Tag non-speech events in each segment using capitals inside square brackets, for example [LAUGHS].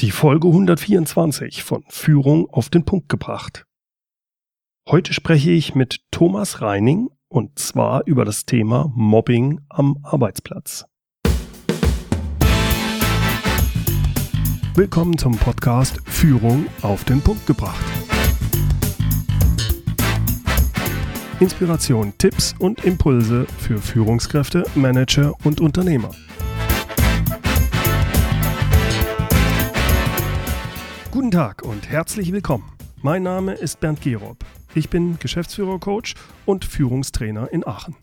Die Folge 124 von Führung auf den Punkt gebracht. Heute spreche ich mit Thomas Reining und zwar über das Thema Mobbing am Arbeitsplatz. Willkommen zum Podcast Führung auf den Punkt gebracht. Inspiration, Tipps und Impulse für Führungskräfte, Manager und Unternehmer. Guten Tag und herzlich willkommen. Mein Name ist Bernd Gerob. Ich bin Geschäftsführer-Coach und Führungstrainer in Aachen.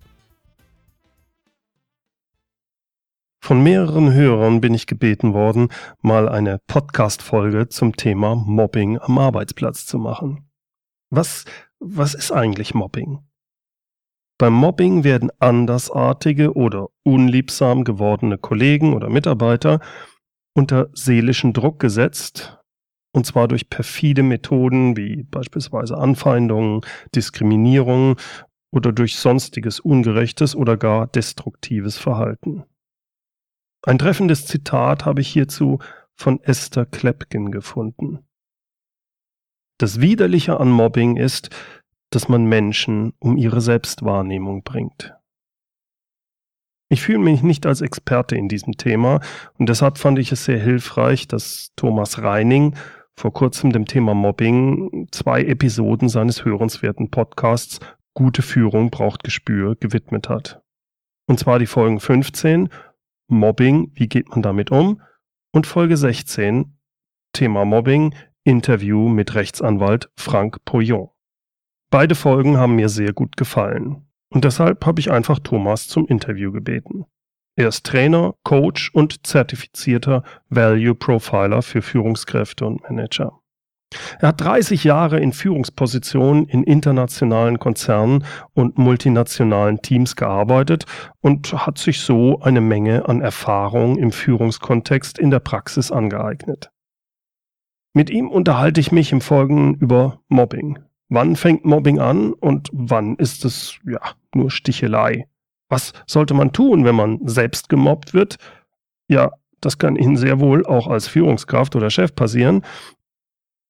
Von mehreren Hörern bin ich gebeten worden, mal eine Podcast-Folge zum Thema Mobbing am Arbeitsplatz zu machen. Was, was ist eigentlich Mobbing? Beim Mobbing werden andersartige oder unliebsam gewordene Kollegen oder Mitarbeiter unter seelischen Druck gesetzt und zwar durch perfide Methoden wie beispielsweise Anfeindungen, Diskriminierung oder durch sonstiges ungerechtes oder gar destruktives Verhalten. Ein treffendes Zitat habe ich hierzu von Esther Klepkin gefunden. Das Widerliche an Mobbing ist, dass man Menschen um ihre Selbstwahrnehmung bringt. Ich fühle mich nicht als Experte in diesem Thema und deshalb fand ich es sehr hilfreich, dass Thomas Reining vor kurzem dem Thema Mobbing zwei Episoden seines hörenswerten Podcasts Gute Führung braucht Gespür gewidmet hat. Und zwar die Folgen 15 Mobbing, wie geht man damit um? Und Folge 16 Thema Mobbing, Interview mit Rechtsanwalt Frank Poyon. Beide Folgen haben mir sehr gut gefallen. Und deshalb habe ich einfach Thomas zum Interview gebeten. Er ist Trainer, Coach und zertifizierter Value Profiler für Führungskräfte und Manager. Er hat 30 Jahre in Führungspositionen in internationalen Konzernen und multinationalen Teams gearbeitet und hat sich so eine Menge an Erfahrung im Führungskontext in der Praxis angeeignet. Mit ihm unterhalte ich mich im Folgenden über Mobbing. Wann fängt Mobbing an und wann ist es ja nur Stichelei? Was sollte man tun, wenn man selbst gemobbt wird? Ja, das kann Ihnen sehr wohl auch als Führungskraft oder Chef passieren.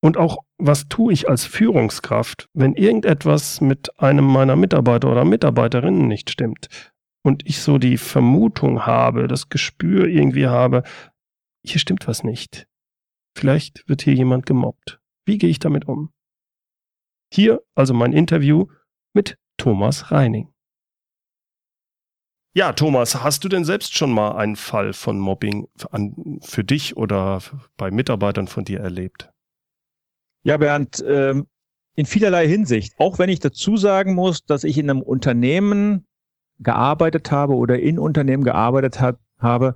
Und auch, was tue ich als Führungskraft, wenn irgendetwas mit einem meiner Mitarbeiter oder Mitarbeiterinnen nicht stimmt? Und ich so die Vermutung habe, das Gespür irgendwie habe, hier stimmt was nicht. Vielleicht wird hier jemand gemobbt. Wie gehe ich damit um? Hier also mein Interview mit Thomas Reining. Ja, Thomas, hast du denn selbst schon mal einen Fall von Mobbing an, für dich oder bei Mitarbeitern von dir erlebt? Ja, Bernd, ähm, in vielerlei Hinsicht. Auch wenn ich dazu sagen muss, dass ich in einem Unternehmen gearbeitet habe oder in Unternehmen gearbeitet hat, habe,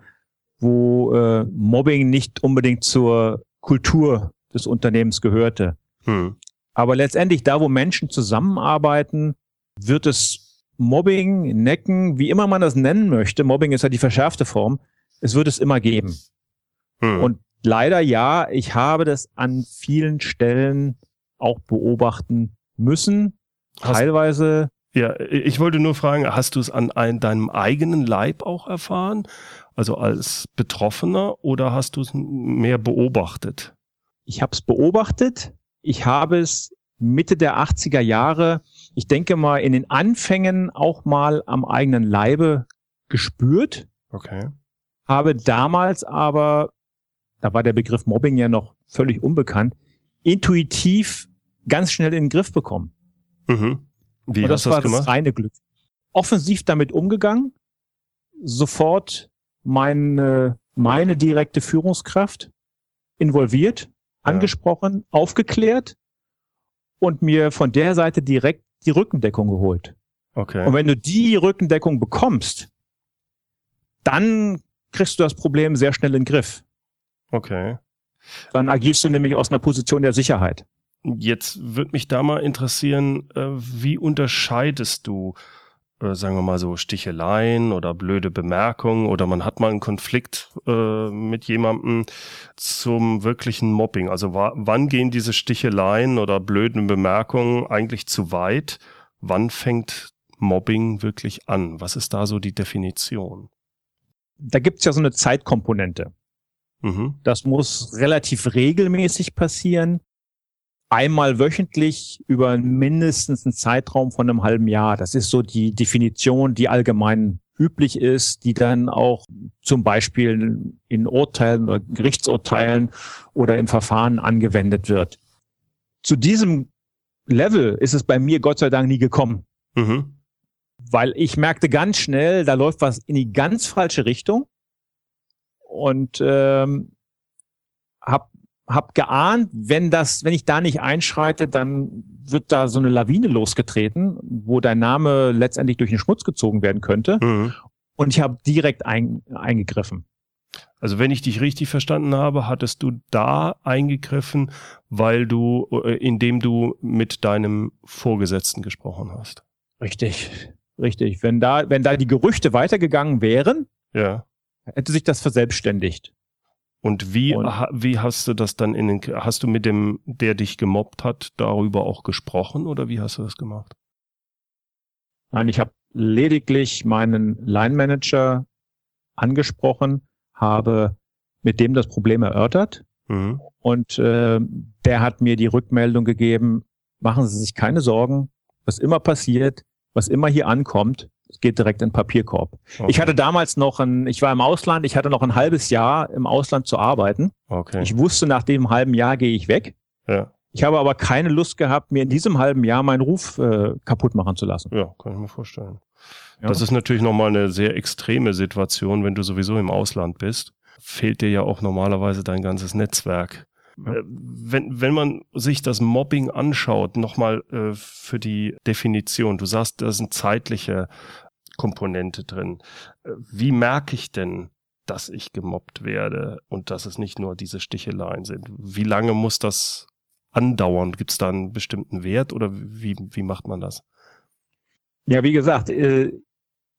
wo äh, Mobbing nicht unbedingt zur Kultur des Unternehmens gehörte. Hm. Aber letztendlich da, wo Menschen zusammenarbeiten, wird es Mobbing, Necken, wie immer man das nennen möchte, Mobbing ist ja die verschärfte Form, es wird es immer geben. Hm. Und leider ja, ich habe das an vielen Stellen auch beobachten müssen. Hast, teilweise. Ja, ich wollte nur fragen, hast du es an ein, deinem eigenen Leib auch erfahren? Also als Betroffener oder hast du es mehr beobachtet? Ich habe es beobachtet. Ich habe es Mitte der 80er Jahre ich denke mal, in den Anfängen auch mal am eigenen Leibe gespürt. Okay. Habe damals aber, da war der Begriff Mobbing ja noch völlig unbekannt, intuitiv ganz schnell in den Griff bekommen. Mhm. Wie Und das, das war gemacht? das reine Glück. Offensiv damit umgegangen, sofort meine, meine direkte Führungskraft involviert, ja. angesprochen, aufgeklärt und mir von der Seite direkt die Rückendeckung geholt. Okay. Und wenn du die Rückendeckung bekommst, dann kriegst du das Problem sehr schnell in den Griff. Okay. Dann agierst du nämlich aus einer Position der Sicherheit. Jetzt würde mich da mal interessieren, äh, wie unterscheidest du äh, sagen wir mal so, Sticheleien oder blöde Bemerkungen oder man hat mal einen Konflikt äh, mit jemandem zum wirklichen Mobbing. Also wann gehen diese Sticheleien oder blöden Bemerkungen eigentlich zu weit? Wann fängt Mobbing wirklich an? Was ist da so die Definition? Da gibt's ja so eine Zeitkomponente. Mhm. Das muss relativ regelmäßig passieren. Einmal wöchentlich über mindestens einen Zeitraum von einem halben Jahr. Das ist so die Definition, die allgemein üblich ist, die dann auch zum Beispiel in Urteilen oder Gerichtsurteilen oder im Verfahren angewendet wird. Zu diesem Level ist es bei mir Gott sei Dank nie gekommen. Mhm. Weil ich merkte ganz schnell, da läuft was in die ganz falsche Richtung und ähm, hab hab geahnt, wenn das, wenn ich da nicht einschreite, dann wird da so eine Lawine losgetreten, wo dein Name letztendlich durch den Schmutz gezogen werden könnte. Mhm. Und ich habe direkt ein, eingegriffen. Also wenn ich dich richtig verstanden habe, hattest du da eingegriffen, weil du, äh, indem du mit deinem Vorgesetzten gesprochen hast. Richtig, richtig. Wenn da, wenn da die Gerüchte weitergegangen wären, ja. hätte sich das verselbstständigt. Und wie, und, wie hast du das dann in den, hast du mit dem, der dich gemobbt hat, darüber auch gesprochen oder wie hast du das gemacht? Nein, ich habe lediglich meinen Line Manager angesprochen, habe mit dem das Problem erörtert mhm. und äh, der hat mir die Rückmeldung gegeben, machen Sie sich keine Sorgen, was immer passiert, was immer hier ankommt, es geht direkt in den Papierkorb. Okay. Ich hatte damals noch ein, ich war im Ausland, ich hatte noch ein halbes Jahr im Ausland zu arbeiten. Okay. Ich wusste, nach dem halben Jahr gehe ich weg. Ja. Ich habe aber keine Lust gehabt, mir in diesem halben Jahr meinen Ruf äh, kaputt machen zu lassen. Ja, kann ich mir vorstellen. Ja. Das ist natürlich nochmal eine sehr extreme Situation, wenn du sowieso im Ausland bist. Fehlt dir ja auch normalerweise dein ganzes Netzwerk. Äh, wenn, wenn man sich das Mobbing anschaut, nochmal äh, für die Definition, du sagst, da sind zeitliche Komponente drin. Äh, wie merke ich denn, dass ich gemobbt werde und dass es nicht nur diese Sticheleien sind? Wie lange muss das andauern? Gibt es da einen bestimmten Wert oder wie, wie macht man das? Ja, wie gesagt, äh,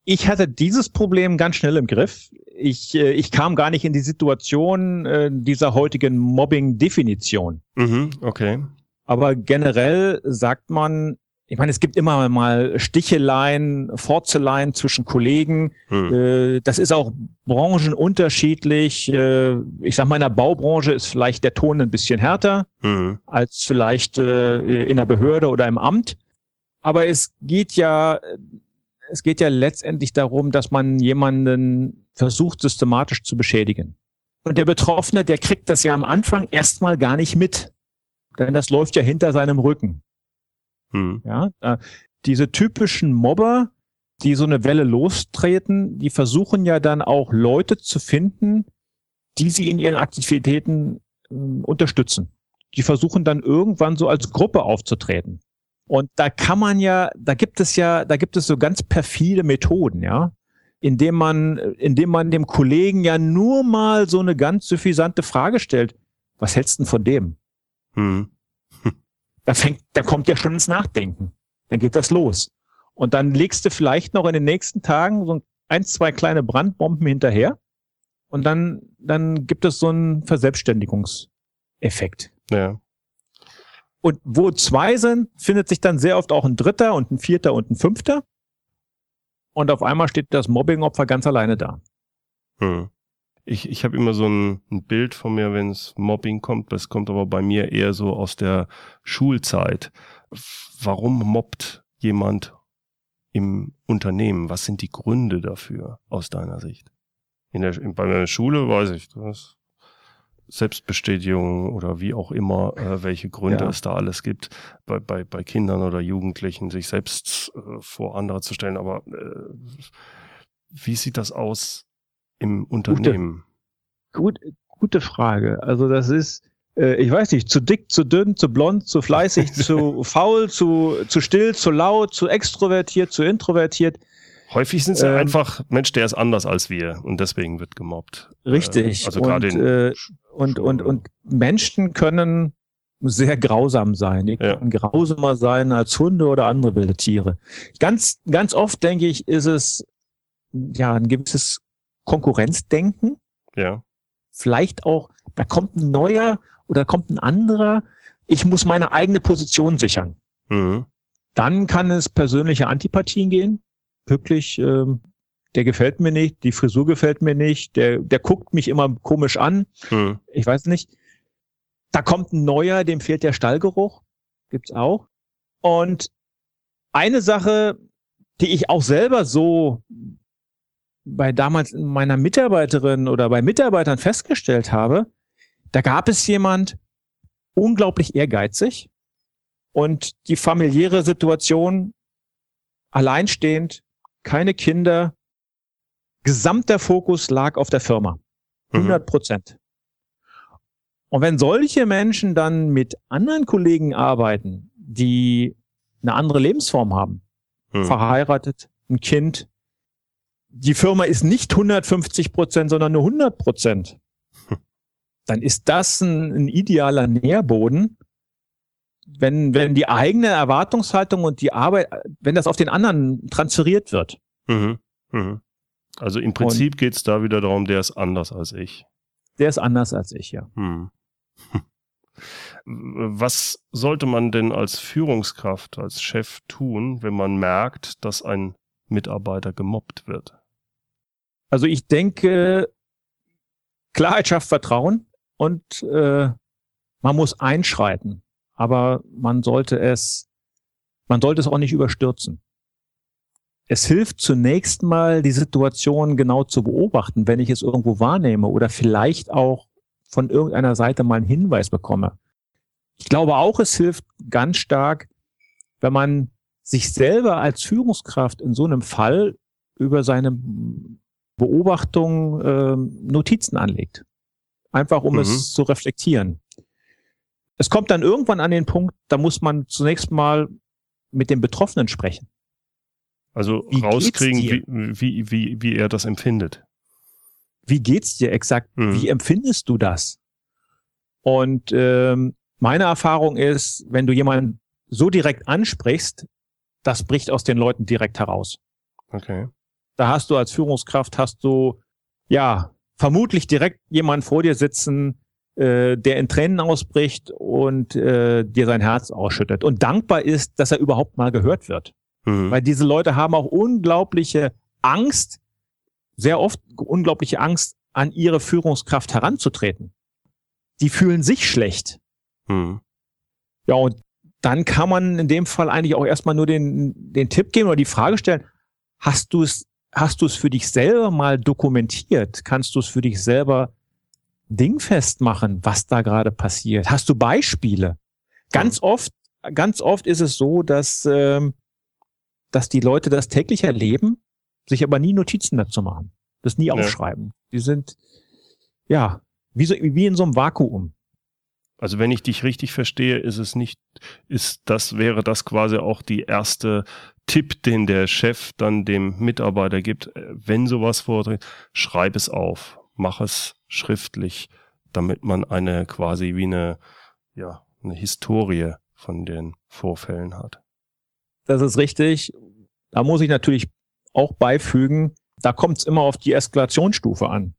ich hatte dieses Problem ganz schnell im Griff. Ich, äh, ich kam gar nicht in die Situation äh, dieser heutigen Mobbing-Definition. Mhm, okay. Aber generell sagt man, ich meine, es gibt immer mal Sticheleien, Forzeleien zwischen Kollegen. Hm. Das ist auch branchenunterschiedlich. Ich sag mal, in der Baubranche ist vielleicht der Ton ein bisschen härter hm. als vielleicht in der Behörde oder im Amt. Aber es geht ja es geht ja letztendlich darum, dass man jemanden versucht, systematisch zu beschädigen. Und der Betroffene, der kriegt das ja am Anfang erstmal gar nicht mit. Denn das läuft ja hinter seinem Rücken. Hm. Ja, äh, diese typischen Mobber, die so eine Welle lostreten, die versuchen ja dann auch Leute zu finden, die sie in ihren Aktivitäten äh, unterstützen. Die versuchen dann irgendwann so als Gruppe aufzutreten. Und da kann man ja, da gibt es ja, da gibt es so ganz perfide Methoden, ja, indem man, indem man dem Kollegen ja nur mal so eine ganz suffisante Frage stellt. Was hältst du denn von dem? Hm. [LAUGHS] da fängt, da kommt ja schon ins Nachdenken. Dann geht das los. Und dann legst du vielleicht noch in den nächsten Tagen so ein, zwei kleine Brandbomben hinterher. Und dann, dann gibt es so einen Verselbstständigungseffekt. Ja. Und wo zwei sind, findet sich dann sehr oft auch ein dritter und ein vierter und ein fünfter. Und auf einmal steht das Mobbingopfer ganz alleine da. Hm. Ich, ich habe immer so ein, ein Bild von mir, wenn es Mobbing kommt. Das kommt aber bei mir eher so aus der Schulzeit. Warum mobbt jemand im Unternehmen? Was sind die Gründe dafür aus deiner Sicht? In der, in, bei meiner Schule weiß ich, das Selbstbestätigung oder wie auch immer, äh, welche Gründe ja. es da alles gibt, bei, bei, bei Kindern oder Jugendlichen, sich selbst äh, vor andere zu stellen. Aber äh, wie sieht das aus im Unternehmen? Gute, gut, gute Frage. Also das ist, äh, ich weiß nicht, zu dick, zu dünn, zu blond, zu fleißig, [LAUGHS] zu faul, zu, zu still, zu laut, zu extrovertiert, zu introvertiert. Häufig sind es ähm, einfach, Mensch, der ist anders als wir und deswegen wird gemobbt. Richtig. Äh, also gerade in äh, und, und, und Menschen können sehr grausam sein. Die ja. können grausamer sein als Hunde oder andere wilde Tiere. Ganz, ganz oft, denke ich, ist es ja ein gewisses Konkurrenzdenken. Ja. Vielleicht auch, da kommt ein neuer oder kommt ein anderer. Ich muss meine eigene Position sichern. Mhm. Dann kann es persönliche Antipathien gehen. Wirklich ähm, der gefällt mir nicht, die Frisur gefällt mir nicht, der, der guckt mich immer komisch an. Hm. Ich weiß nicht. Da kommt ein neuer, dem fehlt der Stallgeruch. Gibt's auch. Und eine Sache, die ich auch selber so bei damals meiner Mitarbeiterin oder bei Mitarbeitern festgestellt habe, da gab es jemand unglaublich ehrgeizig und die familiäre Situation alleinstehend, keine Kinder, gesamter Fokus lag auf der Firma. 100 mhm. Prozent. Mhm. Und wenn solche Menschen dann mit anderen Kollegen arbeiten, die eine andere Lebensform haben, mhm. verheiratet, ein Kind, die Firma ist nicht 150 Prozent, sondern nur 100 Prozent, dann ist das ein, ein idealer Nährboden, wenn, wenn die eigene Erwartungshaltung und die Arbeit, wenn das auf den anderen transferiert wird. Mhm. Mhm. Also im Prinzip geht es da wieder darum, der ist anders als ich. Der ist anders als ich, ja. Hm. [LAUGHS] Was sollte man denn als Führungskraft, als Chef tun, wenn man merkt, dass ein Mitarbeiter gemobbt wird? Also ich denke, Klarheit schafft Vertrauen und äh, man muss einschreiten, aber man sollte es, man sollte es auch nicht überstürzen. Es hilft zunächst mal, die Situation genau zu beobachten, wenn ich es irgendwo wahrnehme oder vielleicht auch von irgendeiner Seite mal einen Hinweis bekomme. Ich glaube auch, es hilft ganz stark, wenn man sich selber als Führungskraft in so einem Fall über seine Beobachtung äh, Notizen anlegt. Einfach um mhm. es zu reflektieren. Es kommt dann irgendwann an den Punkt, da muss man zunächst mal mit dem Betroffenen sprechen. Also wie rauskriegen, wie, wie, wie, wie er das empfindet. Wie geht's dir exakt? Mhm. Wie empfindest du das? Und ähm, meine Erfahrung ist, wenn du jemanden so direkt ansprichst, das bricht aus den Leuten direkt heraus. Okay. Da hast du als Führungskraft, hast du ja vermutlich direkt jemanden vor dir sitzen, äh, der in Tränen ausbricht und äh, dir sein Herz ausschüttet und dankbar ist, dass er überhaupt mal gehört wird. Mhm. Weil diese Leute haben auch unglaubliche Angst, sehr oft unglaubliche Angst, an ihre Führungskraft heranzutreten. Die fühlen sich schlecht. Mhm. Ja, und dann kann man in dem Fall eigentlich auch erstmal nur den, den Tipp geben oder die Frage stellen, hast du es hast du es für dich selber mal dokumentiert? Kannst du es für dich selber dingfest machen, was da gerade passiert? Hast du Beispiele? Ganz oft, ganz oft ist es so, dass, ähm, dass die Leute das täglich erleben, sich aber nie Notizen dazu machen, das nie aufschreiben. Ja. Die sind, ja, wie, so, wie in so einem Vakuum. Also wenn ich dich richtig verstehe, ist es nicht, ist das, wäre das quasi auch die erste Tipp, den der Chef dann dem Mitarbeiter gibt, äh, wenn sowas vortritt, schreib es auf, mach es schriftlich, damit man eine quasi wie eine, ja, eine Historie von den Vorfällen hat. Das ist richtig. Da muss ich natürlich auch beifügen, da kommt es immer auf die Eskalationsstufe an.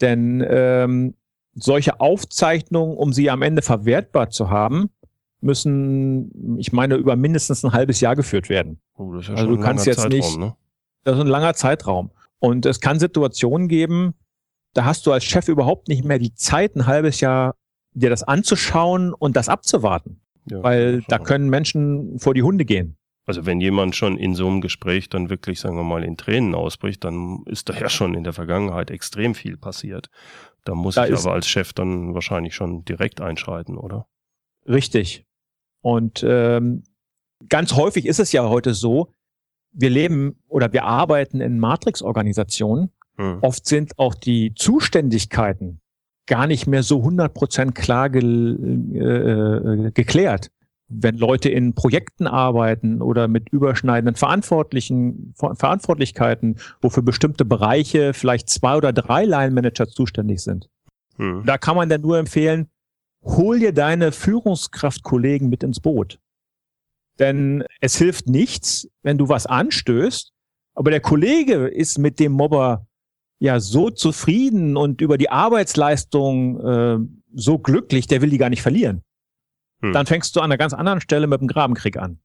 Denn ähm, solche Aufzeichnungen, um sie am Ende verwertbar zu haben, müssen, ich meine, über mindestens ein halbes Jahr geführt werden. Oh, das ist ja also du kannst jetzt Zeitraum, nicht. Ne? Das ist ein langer Zeitraum. Und es kann Situationen geben, da hast du als Chef überhaupt nicht mehr die Zeit, ein halbes Jahr dir das anzuschauen und das abzuwarten. Ja, weil da können Menschen vor die Hunde gehen. Also wenn jemand schon in so einem Gespräch dann wirklich, sagen wir mal, in Tränen ausbricht, dann ist da ja schon in der Vergangenheit extrem viel passiert. Da muss da ich aber als Chef dann wahrscheinlich schon direkt einschreiten, oder? Richtig. Und ähm, ganz häufig ist es ja heute so, wir leben oder wir arbeiten in Matrix-Organisationen. Hm. Oft sind auch die Zuständigkeiten gar nicht mehr so 100% klar ge äh, geklärt wenn Leute in Projekten arbeiten oder mit überschneidenden Verantwortlichen, Verantwortlichkeiten, wo für bestimmte Bereiche vielleicht zwei oder drei Line-Manager zuständig sind. Hm. Da kann man dann nur empfehlen, hol dir deine Führungskraftkollegen mit ins Boot. Denn es hilft nichts, wenn du was anstößt, aber der Kollege ist mit dem Mobber ja so zufrieden und über die Arbeitsleistung äh, so glücklich, der will die gar nicht verlieren. Hm. Dann fängst du an einer ganz anderen Stelle mit dem Grabenkrieg an.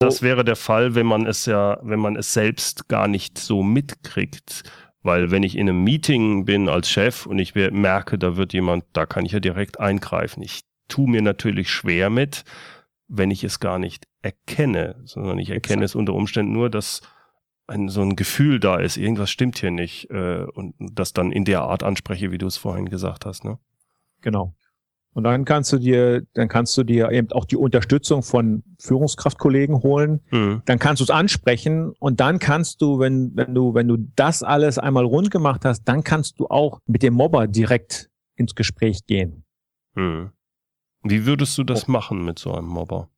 Das wäre der Fall, wenn man es ja, wenn man es selbst gar nicht so mitkriegt. Weil wenn ich in einem Meeting bin als Chef und ich merke, da wird jemand, da kann ich ja direkt eingreifen. Ich tue mir natürlich schwer mit, wenn ich es gar nicht erkenne, sondern ich erkenne Exakt. es unter Umständen nur, dass ein, so ein Gefühl da ist, irgendwas stimmt hier nicht äh, und das dann in der Art anspreche, wie du es vorhin gesagt hast. Ne? Genau. Und dann kannst du dir, dann kannst du dir eben auch die Unterstützung von Führungskraftkollegen holen. Mhm. Dann kannst du es ansprechen und dann kannst du, wenn, wenn du, wenn du das alles einmal rund gemacht hast, dann kannst du auch mit dem Mobber direkt ins Gespräch gehen. Mhm. Wie würdest du das oh. machen mit so einem Mobber?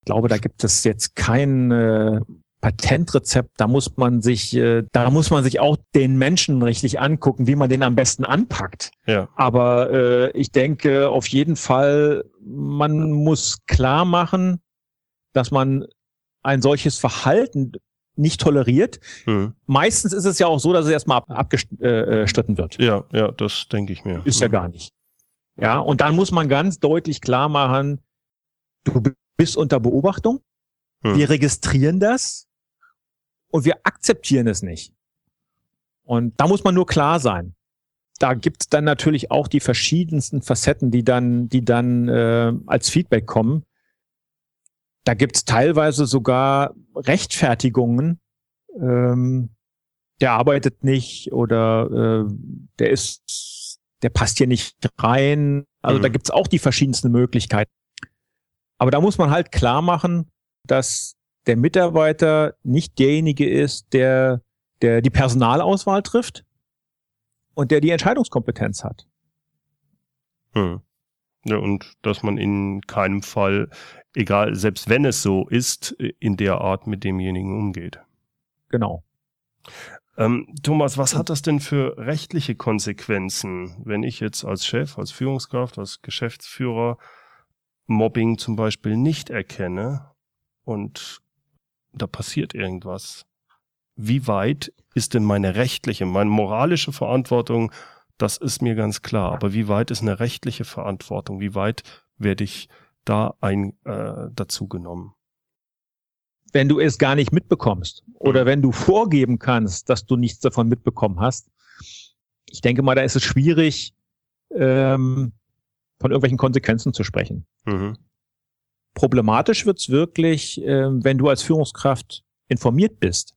Ich glaube, da gibt es jetzt kein äh, Patentrezept. Da muss man sich, äh, da muss man sich auch den Menschen richtig angucken, wie man den am besten anpackt. Ja. Aber äh, ich denke auf jeden Fall, man muss klar machen, dass man ein solches Verhalten nicht toleriert. Mhm. Meistens ist es ja auch so, dass es erstmal ab, abgestritten wird. Ja, ja, das denke ich mir. Ist ja gar nicht. Ja, und dann muss man ganz deutlich klar machen, du bist unter Beobachtung. Mhm. Wir registrieren das und wir akzeptieren es nicht. Und da muss man nur klar sein. Da gibt es dann natürlich auch die verschiedensten Facetten, die dann, die dann äh, als Feedback kommen. Da gibt es teilweise sogar Rechtfertigungen. Ähm, der arbeitet nicht oder äh, der ist, der passt hier nicht rein. Also mhm. da gibt es auch die verschiedensten Möglichkeiten. Aber da muss man halt klar machen, dass der Mitarbeiter nicht derjenige ist, der, der die Personalauswahl trifft und der die Entscheidungskompetenz hat. Hm. Ja, und dass man in keinem Fall, egal, selbst wenn es so ist, in der Art mit demjenigen umgeht. Genau. Ähm, Thomas, was hat das denn für rechtliche Konsequenzen, wenn ich jetzt als Chef, als Führungskraft, als Geschäftsführer Mobbing zum Beispiel nicht erkenne und da passiert irgendwas. Wie weit ist denn meine rechtliche, meine moralische Verantwortung? Das ist mir ganz klar. Aber wie weit ist eine rechtliche Verantwortung? Wie weit werde ich da ein, äh, dazu genommen? Wenn du es gar nicht mitbekommst oder mhm. wenn du vorgeben kannst, dass du nichts davon mitbekommen hast, ich denke mal, da ist es schwierig, ähm, von irgendwelchen Konsequenzen zu sprechen. Mhm. Problematisch wird's wirklich, äh, wenn du als Führungskraft informiert bist.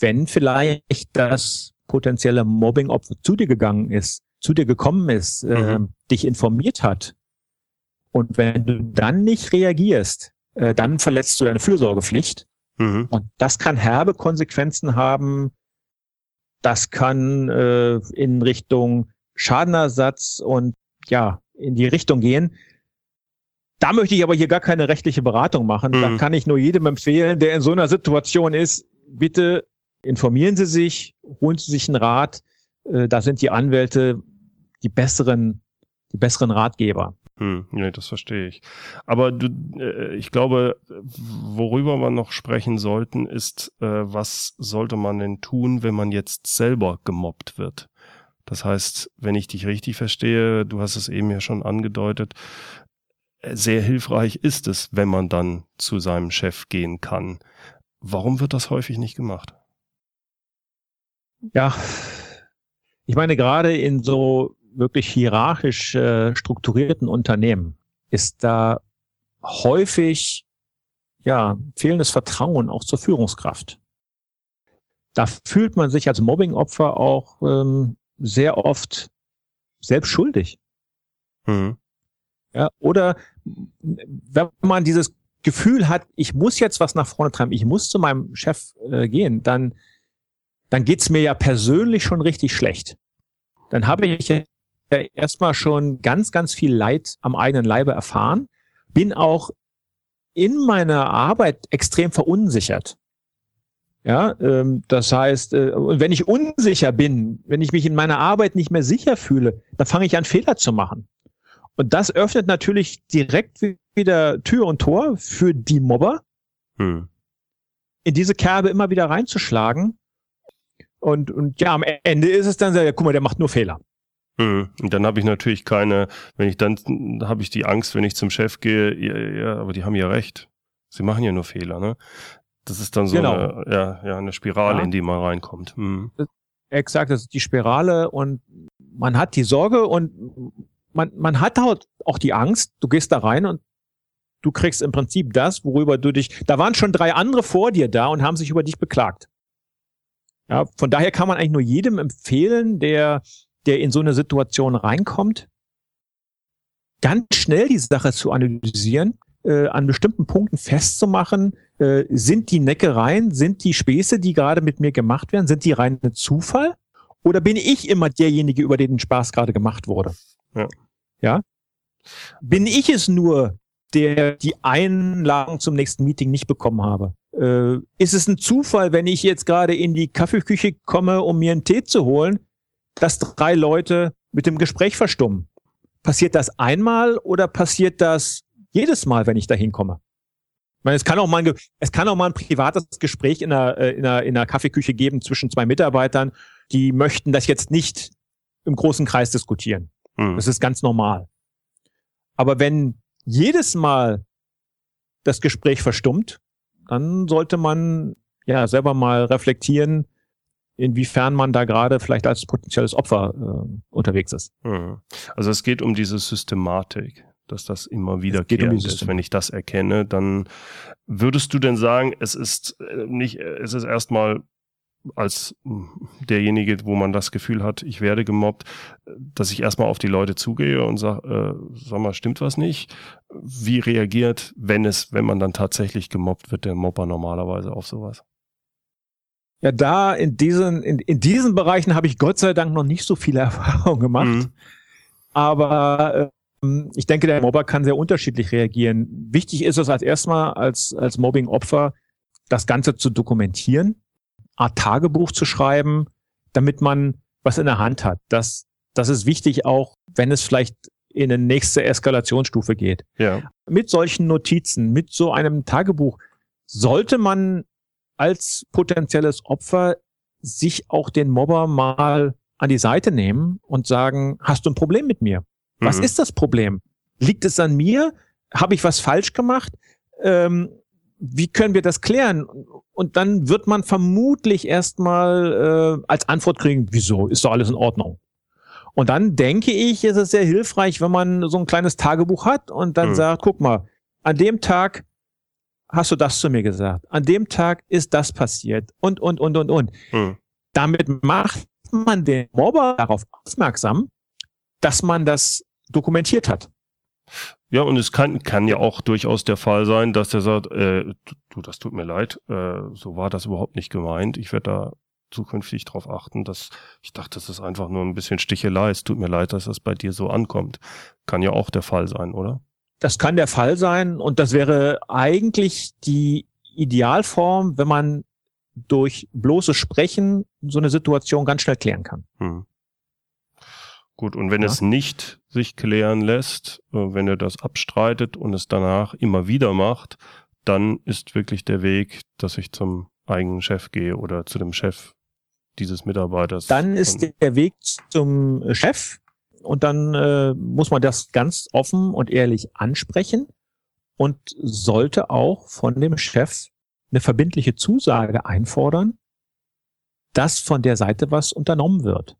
Wenn vielleicht das potenzielle Mobbing-Opfer zu dir gegangen ist, zu dir gekommen ist, äh, mhm. dich informiert hat und wenn du dann nicht reagierst, äh, dann verletzt du deine Fürsorgepflicht. Mhm. Und das kann herbe Konsequenzen haben. Das kann äh, in Richtung Schadenersatz und ja, in die Richtung gehen. Da möchte ich aber hier gar keine rechtliche Beratung machen. Mhm. Da kann ich nur jedem empfehlen, der in so einer Situation ist, bitte informieren Sie sich, holen Sie sich einen Rat. Äh, da sind die Anwälte die besseren, die besseren Ratgeber. Hm, nee, das verstehe ich. Aber du, äh, ich glaube, worüber wir noch sprechen sollten, ist, äh, was sollte man denn tun, wenn man jetzt selber gemobbt wird? Das heißt, wenn ich dich richtig verstehe, du hast es eben ja schon angedeutet, sehr hilfreich ist es, wenn man dann zu seinem Chef gehen kann. Warum wird das häufig nicht gemacht? Ja, ich meine, gerade in so wirklich hierarchisch äh, strukturierten Unternehmen ist da häufig ja fehlendes Vertrauen auch zur Führungskraft. Da fühlt man sich als Mobbingopfer auch ähm, sehr oft selbst schuldig. Mhm. Ja, oder wenn man dieses Gefühl hat, ich muss jetzt was nach vorne treiben, ich muss zu meinem Chef äh, gehen, dann, dann geht's mir ja persönlich schon richtig schlecht. Dann habe ich ja erstmal schon ganz, ganz viel Leid am eigenen Leibe erfahren, bin auch in meiner Arbeit extrem verunsichert. Ja, ähm, das heißt, äh, wenn ich unsicher bin, wenn ich mich in meiner Arbeit nicht mehr sicher fühle, dann fange ich an, Fehler zu machen. Und das öffnet natürlich direkt wieder Tür und Tor für die Mobber, hm. in diese Kerbe immer wieder reinzuschlagen. Und, und ja, am Ende ist es dann so, ja, guck mal, der macht nur Fehler. Hm. Und dann habe ich natürlich keine, wenn ich dann habe ich die Angst, wenn ich zum Chef gehe, ja, ja, aber die haben ja recht. Sie machen ja nur Fehler, ne? Das ist dann so Genau. eine, ja, ja, eine Spirale, Ja. in die man reinkommt. Hm. Exakt, das ist die Spirale und man hat die Sorge und man, man hat halt auch die Angst, du gehst da rein und du kriegst im Prinzip das, worüber du dich, da waren schon drei andere vor dir da und haben sich über dich beklagt. Ja, von daher kann man eigentlich nur jedem empfehlen, der, der in so eine Situation reinkommt, ganz schnell die Sache zu analysieren, äh, an bestimmten Punkten festzumachen, äh, sind die Neckereien, sind die Späße, die gerade mit mir gemacht werden, sind die rein ein Zufall? Oder bin ich immer derjenige, über den Spaß gerade gemacht wurde? Ja. Ja? Bin ich es nur, der die Einladung zum nächsten Meeting nicht bekommen habe? Äh, ist es ein Zufall, wenn ich jetzt gerade in die Kaffeeküche komme, um mir einen Tee zu holen, dass drei Leute mit dem Gespräch verstummen? Passiert das einmal oder passiert das jedes Mal, wenn ich da hinkomme? Ich meine, es kann auch mal ein, es kann auch mal ein privates Gespräch in einer, äh, in einer, in einer Kaffeeküche geben zwischen zwei Mitarbeitern, die möchten das jetzt nicht im großen Kreis diskutieren. Hm. Das ist ganz normal. Aber wenn jedes Mal das Gespräch verstummt, dann sollte man ja selber mal reflektieren, inwiefern man da gerade vielleicht als potenzielles Opfer äh, unterwegs ist. Hm. Also es geht um diese Systematik, dass das immer geht um ist. Wenn ich das erkenne, dann würdest du denn sagen, es ist äh, nicht, äh, es ist erstmal als derjenige, wo man das Gefühl hat, ich werde gemobbt, äh, dass ich erstmal auf die Leute zugehe und sage, äh, sag mal, stimmt was nicht? Wie reagiert, wenn es, wenn man dann tatsächlich gemobbt wird, der Mobber normalerweise auf sowas? Ja, da in diesen, in, in diesen Bereichen habe ich Gott sei Dank noch nicht so viele [LAUGHS] Erfahrungen gemacht. Mhm. Aber ähm, ich denke, der Mobber kann sehr unterschiedlich reagieren. Wichtig ist es als erstmal als, als Mobbing-Opfer, das Ganze zu dokumentieren, Art Tagebuch zu schreiben, damit man was in der Hand hat. Das, das ist wichtig auch, wenn es vielleicht in eine nächste Eskalationsstufe geht. Ja. Mit solchen Notizen, mit so einem Tagebuch sollte man als potenzielles Opfer sich auch den Mobber mal an die Seite nehmen und sagen, hast du ein Problem mit mir? Was Mhm. ist das Problem? Liegt es an mir? Habe ich was falsch gemacht? Ähm, wie können wir das klären? Und dann wird man vermutlich erstmal äh, als Antwort kriegen, wieso? Ist doch alles in Ordnung. Und dann denke ich, ist es sehr hilfreich, wenn man so ein kleines Tagebuch hat und dann Mhm. sagt, guck mal, an dem Tag hast du das zu mir gesagt. An dem Tag ist das passiert. Und, und, und, und, und. Hm. Damit macht man den Mobber darauf aufmerksam, dass man das dokumentiert hat. Ja, und es kann, kann ja auch durchaus der Fall sein, dass der sagt, äh, du, das tut mir leid, äh, so war das überhaupt nicht gemeint. Ich werde da zukünftig darauf achten, dass ich dachte, das ist einfach nur ein bisschen Stichelei. Es tut mir leid, dass das bei dir so ankommt. Kann ja auch der Fall sein, oder? Das kann der Fall sein und das wäre eigentlich die Idealform, wenn man durch bloßes Sprechen so eine Situation ganz schnell klären kann. Hm. Gut, und wenn Ja. es nicht sich klären lässt, äh, wenn er das abstreitet und es danach immer wieder macht, dann ist wirklich der Weg, dass ich zum eigenen Chef gehe oder zu dem Chef dieses Mitarbeiters. Dann ist der Weg zum Chef und dann äh, muss man das ganz offen und ehrlich ansprechen und sollte auch von dem Chef eine verbindliche Zusage einfordern, dass von der Seite was unternommen wird.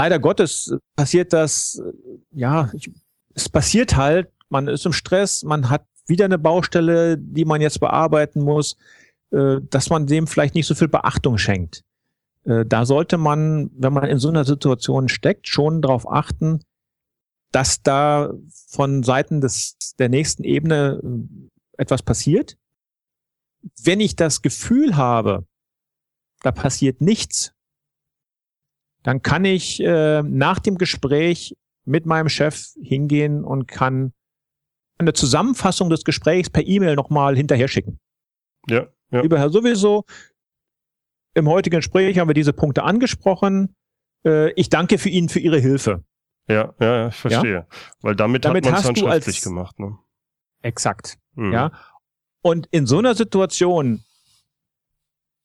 Leider Gottes passiert das, ja, ich, es passiert halt, man ist im Stress, man hat wieder eine Baustelle, die man jetzt bearbeiten muss, äh, dass man dem vielleicht nicht so viel Beachtung schenkt. Äh, Da sollte man, wenn man in so einer Situation steckt, schon darauf achten, dass da von Seiten des, der nächsten Ebene äh, etwas passiert. Wenn ich das Gefühl habe, da passiert nichts, dann kann ich äh, nach dem Gespräch mit meinem Chef hingehen und kann eine Zusammenfassung des Gesprächs per E-Mail nochmal hinterher schicken. ja, ja. Lieber Herr sowieso, im heutigen Gespräch haben wir diese Punkte angesprochen. Äh, ich danke für Ihnen für Ihre Hilfe. Ja, ja, ja, ich verstehe. Weil damit, Damit hat man es dann schriftlich gemacht. Ne? Exakt. Mhm. Ja. Und in so einer Situation,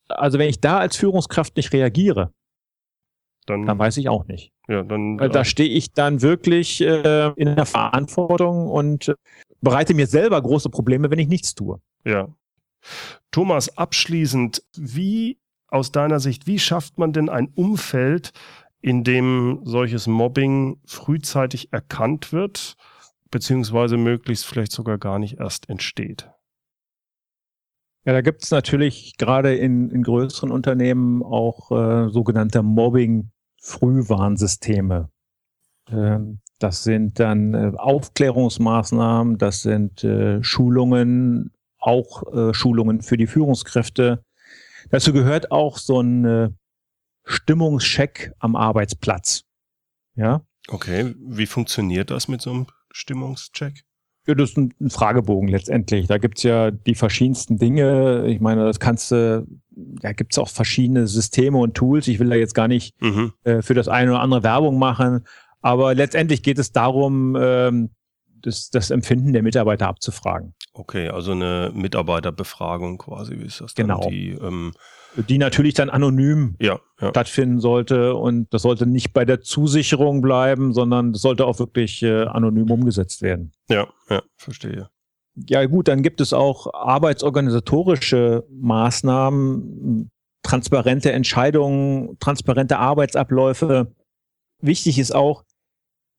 also wenn ich da als Führungskraft nicht reagiere, Dann, dann weiß ich auch nicht. Ja, dann. Weil da äh, stehe ich dann wirklich äh, in der Verantwortung und äh, bereite mir selber große Probleme, wenn ich nichts tue. Ja. Thomas, abschließend, wie aus deiner Sicht, wie schafft man denn ein Umfeld, in dem solches Mobbing frühzeitig erkannt wird, beziehungsweise möglichst vielleicht sogar gar nicht erst entsteht? Ja, da gibt es natürlich gerade in, in größeren Unternehmen auch äh, sogenannte Mobbing-Frühwarnsysteme. Ähm, das sind dann äh, Aufklärungsmaßnahmen, das sind äh, Schulungen, auch äh, Schulungen für die Führungskräfte. Dazu gehört auch so ein Stimmungscheck am Arbeitsplatz. Ja. Okay, wie funktioniert das mit so einem Stimmungscheck? Ja, das ist ein, ein Fragebogen letztendlich. Da gibt's ja die verschiedensten Dinge. Ich meine, das kannst du, da gibt's auch verschiedene Systeme und Tools. Ich will da jetzt gar nicht Mhm. äh, für das eine oder andere Werbung machen. Aber letztendlich geht es darum, ähm, das, das Empfinden der Mitarbeiter abzufragen. Okay, also eine Mitarbeiterbefragung quasi, wie ist das dann? Genau. Die, ähm, Die natürlich dann anonym ja, ja. stattfinden sollte und das sollte nicht bei der Zusicherung bleiben, sondern das sollte auch wirklich äh, anonym umgesetzt werden. Ja, ja, verstehe. Ja gut, dann gibt es auch arbeitsorganisatorische Maßnahmen, transparente Entscheidungen, transparente Arbeitsabläufe. Wichtig ist auch,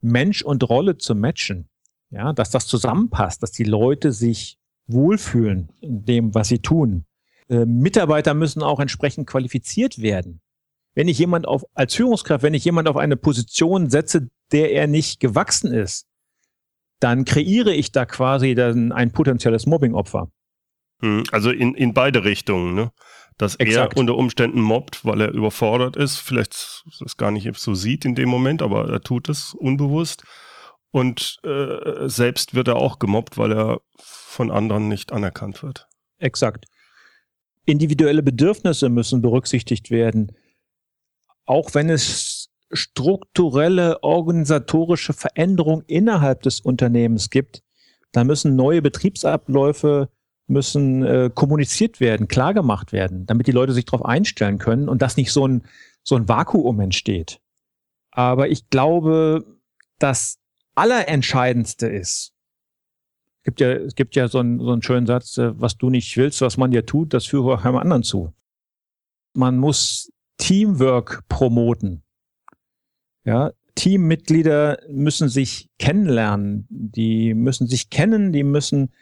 Mensch und Rolle zu matchen. Ja, dass das zusammenpasst, dass die Leute sich wohlfühlen in dem, was sie tun. Äh, Mitarbeiter müssen auch entsprechend qualifiziert werden. Wenn ich jemand auf, als Führungskraft, wenn ich jemand auf eine Position setze, der er nicht gewachsen ist, dann kreiere ich da quasi dann ein potenzielles Mobbingopfer. Hm, Also in, in beide Richtungen, ne? Dass Exakt. er unter Umständen mobbt, weil er überfordert ist, vielleicht das gar nicht so sieht in dem Moment, aber er tut es unbewusst. Und äh, selbst wird er auch gemobbt, weil er von anderen nicht anerkannt wird. Exakt. Individuelle Bedürfnisse müssen berücksichtigt werden. Auch wenn es strukturelle organisatorische Veränderungen innerhalb des Unternehmens gibt, da müssen neue Betriebsabläufe müssen äh, kommuniziert werden, klargemacht werden, damit die Leute sich darauf einstellen können und dass nicht so ein, so ein Vakuum entsteht. Aber ich glaube, das Allerentscheidendste ist, gibt ja, es gibt ja so einen, so einen schönen Satz, äh, was du nicht willst, was man dir tut, das führe auch einem anderen zu. Man muss Teamwork promoten. Ja, Teammitglieder müssen sich kennenlernen, die müssen sich kennen, die müssen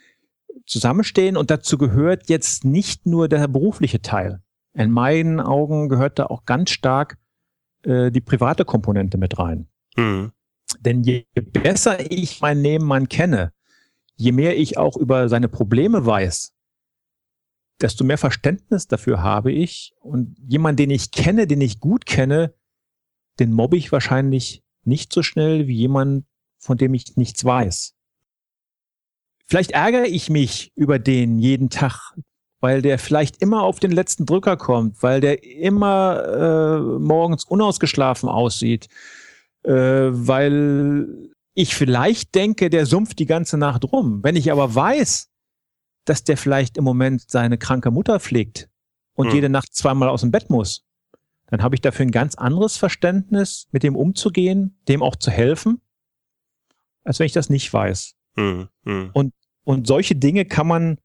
zusammenstehen und dazu gehört jetzt nicht nur der berufliche Teil. In meinen Augen gehört da auch ganz stark äh, die private Komponente mit rein. Hm. Denn je besser ich meinen Nebenmann kenne, je mehr ich auch über seine Probleme weiß, desto mehr Verständnis dafür habe ich. Und jemand, den ich kenne, den ich gut kenne, den mobbe ich wahrscheinlich nicht so schnell wie jemand, von dem ich nichts weiß. Vielleicht ärgere ich mich über den jeden Tag, weil der vielleicht immer auf den letzten Drücker kommt, weil der immer äh, morgens unausgeschlafen aussieht, äh, weil ich vielleicht denke, der sumpft die ganze Nacht rum. Wenn ich aber weiß, dass der vielleicht im Moment seine kranke Mutter pflegt und Hm. jede Nacht zweimal aus dem Bett muss, dann habe ich dafür ein ganz anderes Verständnis, mit dem umzugehen, dem auch zu helfen, als wenn ich das nicht weiß. Hm. Hm. Und solche Dinge kann man,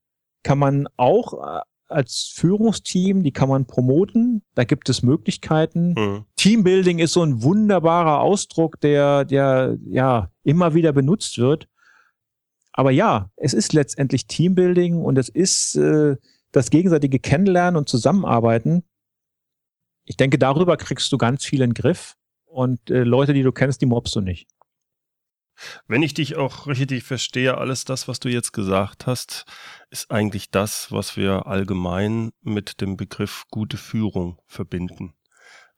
kann man auch äh, als Führungsteam, die kann man promoten. Da gibt es Möglichkeiten. Hm. Teambuilding ist so ein wunderbarer Ausdruck, der, der, ja, immer wieder benutzt wird. Aber ja, es ist letztendlich Teambuilding und es ist äh, das gegenseitige Kennenlernen und Zusammenarbeiten. Ich denke, darüber kriegst du ganz viel in den Griff und äh, Leute, die du kennst, die mobst du nicht. Wenn ich dich auch richtig verstehe, alles das, was du jetzt gesagt hast, ist eigentlich das, was wir allgemein mit dem Begriff gute Führung verbinden.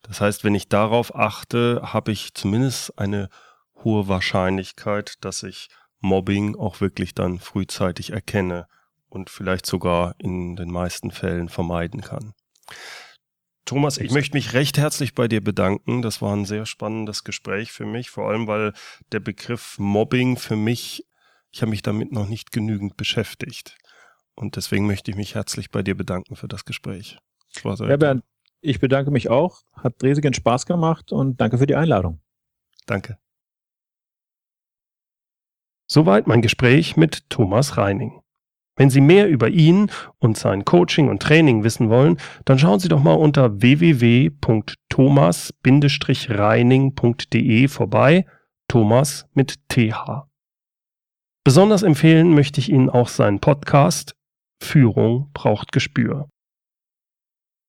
Das heißt, wenn ich darauf achte, habe ich zumindest eine hohe Wahrscheinlichkeit, dass ich Mobbing auch wirklich dann frühzeitig erkenne und vielleicht sogar in den meisten Fällen vermeiden kann. Thomas, ich möchte mich recht herzlich bei dir bedanken. Das war ein sehr spannendes Gespräch für mich, vor allem weil der Begriff Mobbing für mich, ich habe mich damit noch nicht genügend beschäftigt. Und deswegen möchte ich mich herzlich bei dir bedanken für das Gespräch. Das war sehr Ja, Bernd, ich bedanke mich auch. Hat riesigen Spaß gemacht und danke für die Einladung. Danke. Soweit mein Gespräch mit Thomas Reining. Wenn Sie mehr über ihn und sein Coaching und Training wissen wollen, dann schauen Sie doch mal unter www.thomas-reining.de vorbei, Thomas mit TH. Besonders empfehlen möchte ich Ihnen auch seinen Podcast Führung braucht Gespür.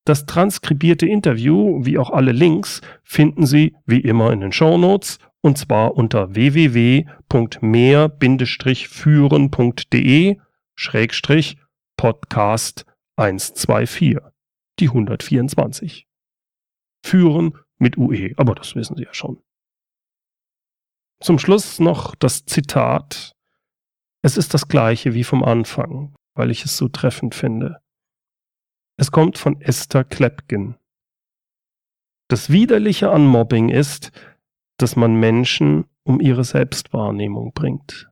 Das transkribierte Interview, wie auch alle Links, finden Sie wie immer in den Show Notes und zwar unter www.mehr-führen.de Schrägstrich Podcast 124, die 124. Führen mit UE, aber das wissen Sie ja schon. Zum Schluss noch das Zitat. Es ist das gleiche wie vom Anfang, weil ich es so treffend finde. Es kommt von Esther Klepkin. Das Widerliche an Mobbing ist, dass man Menschen um ihre Selbstwahrnehmung bringt.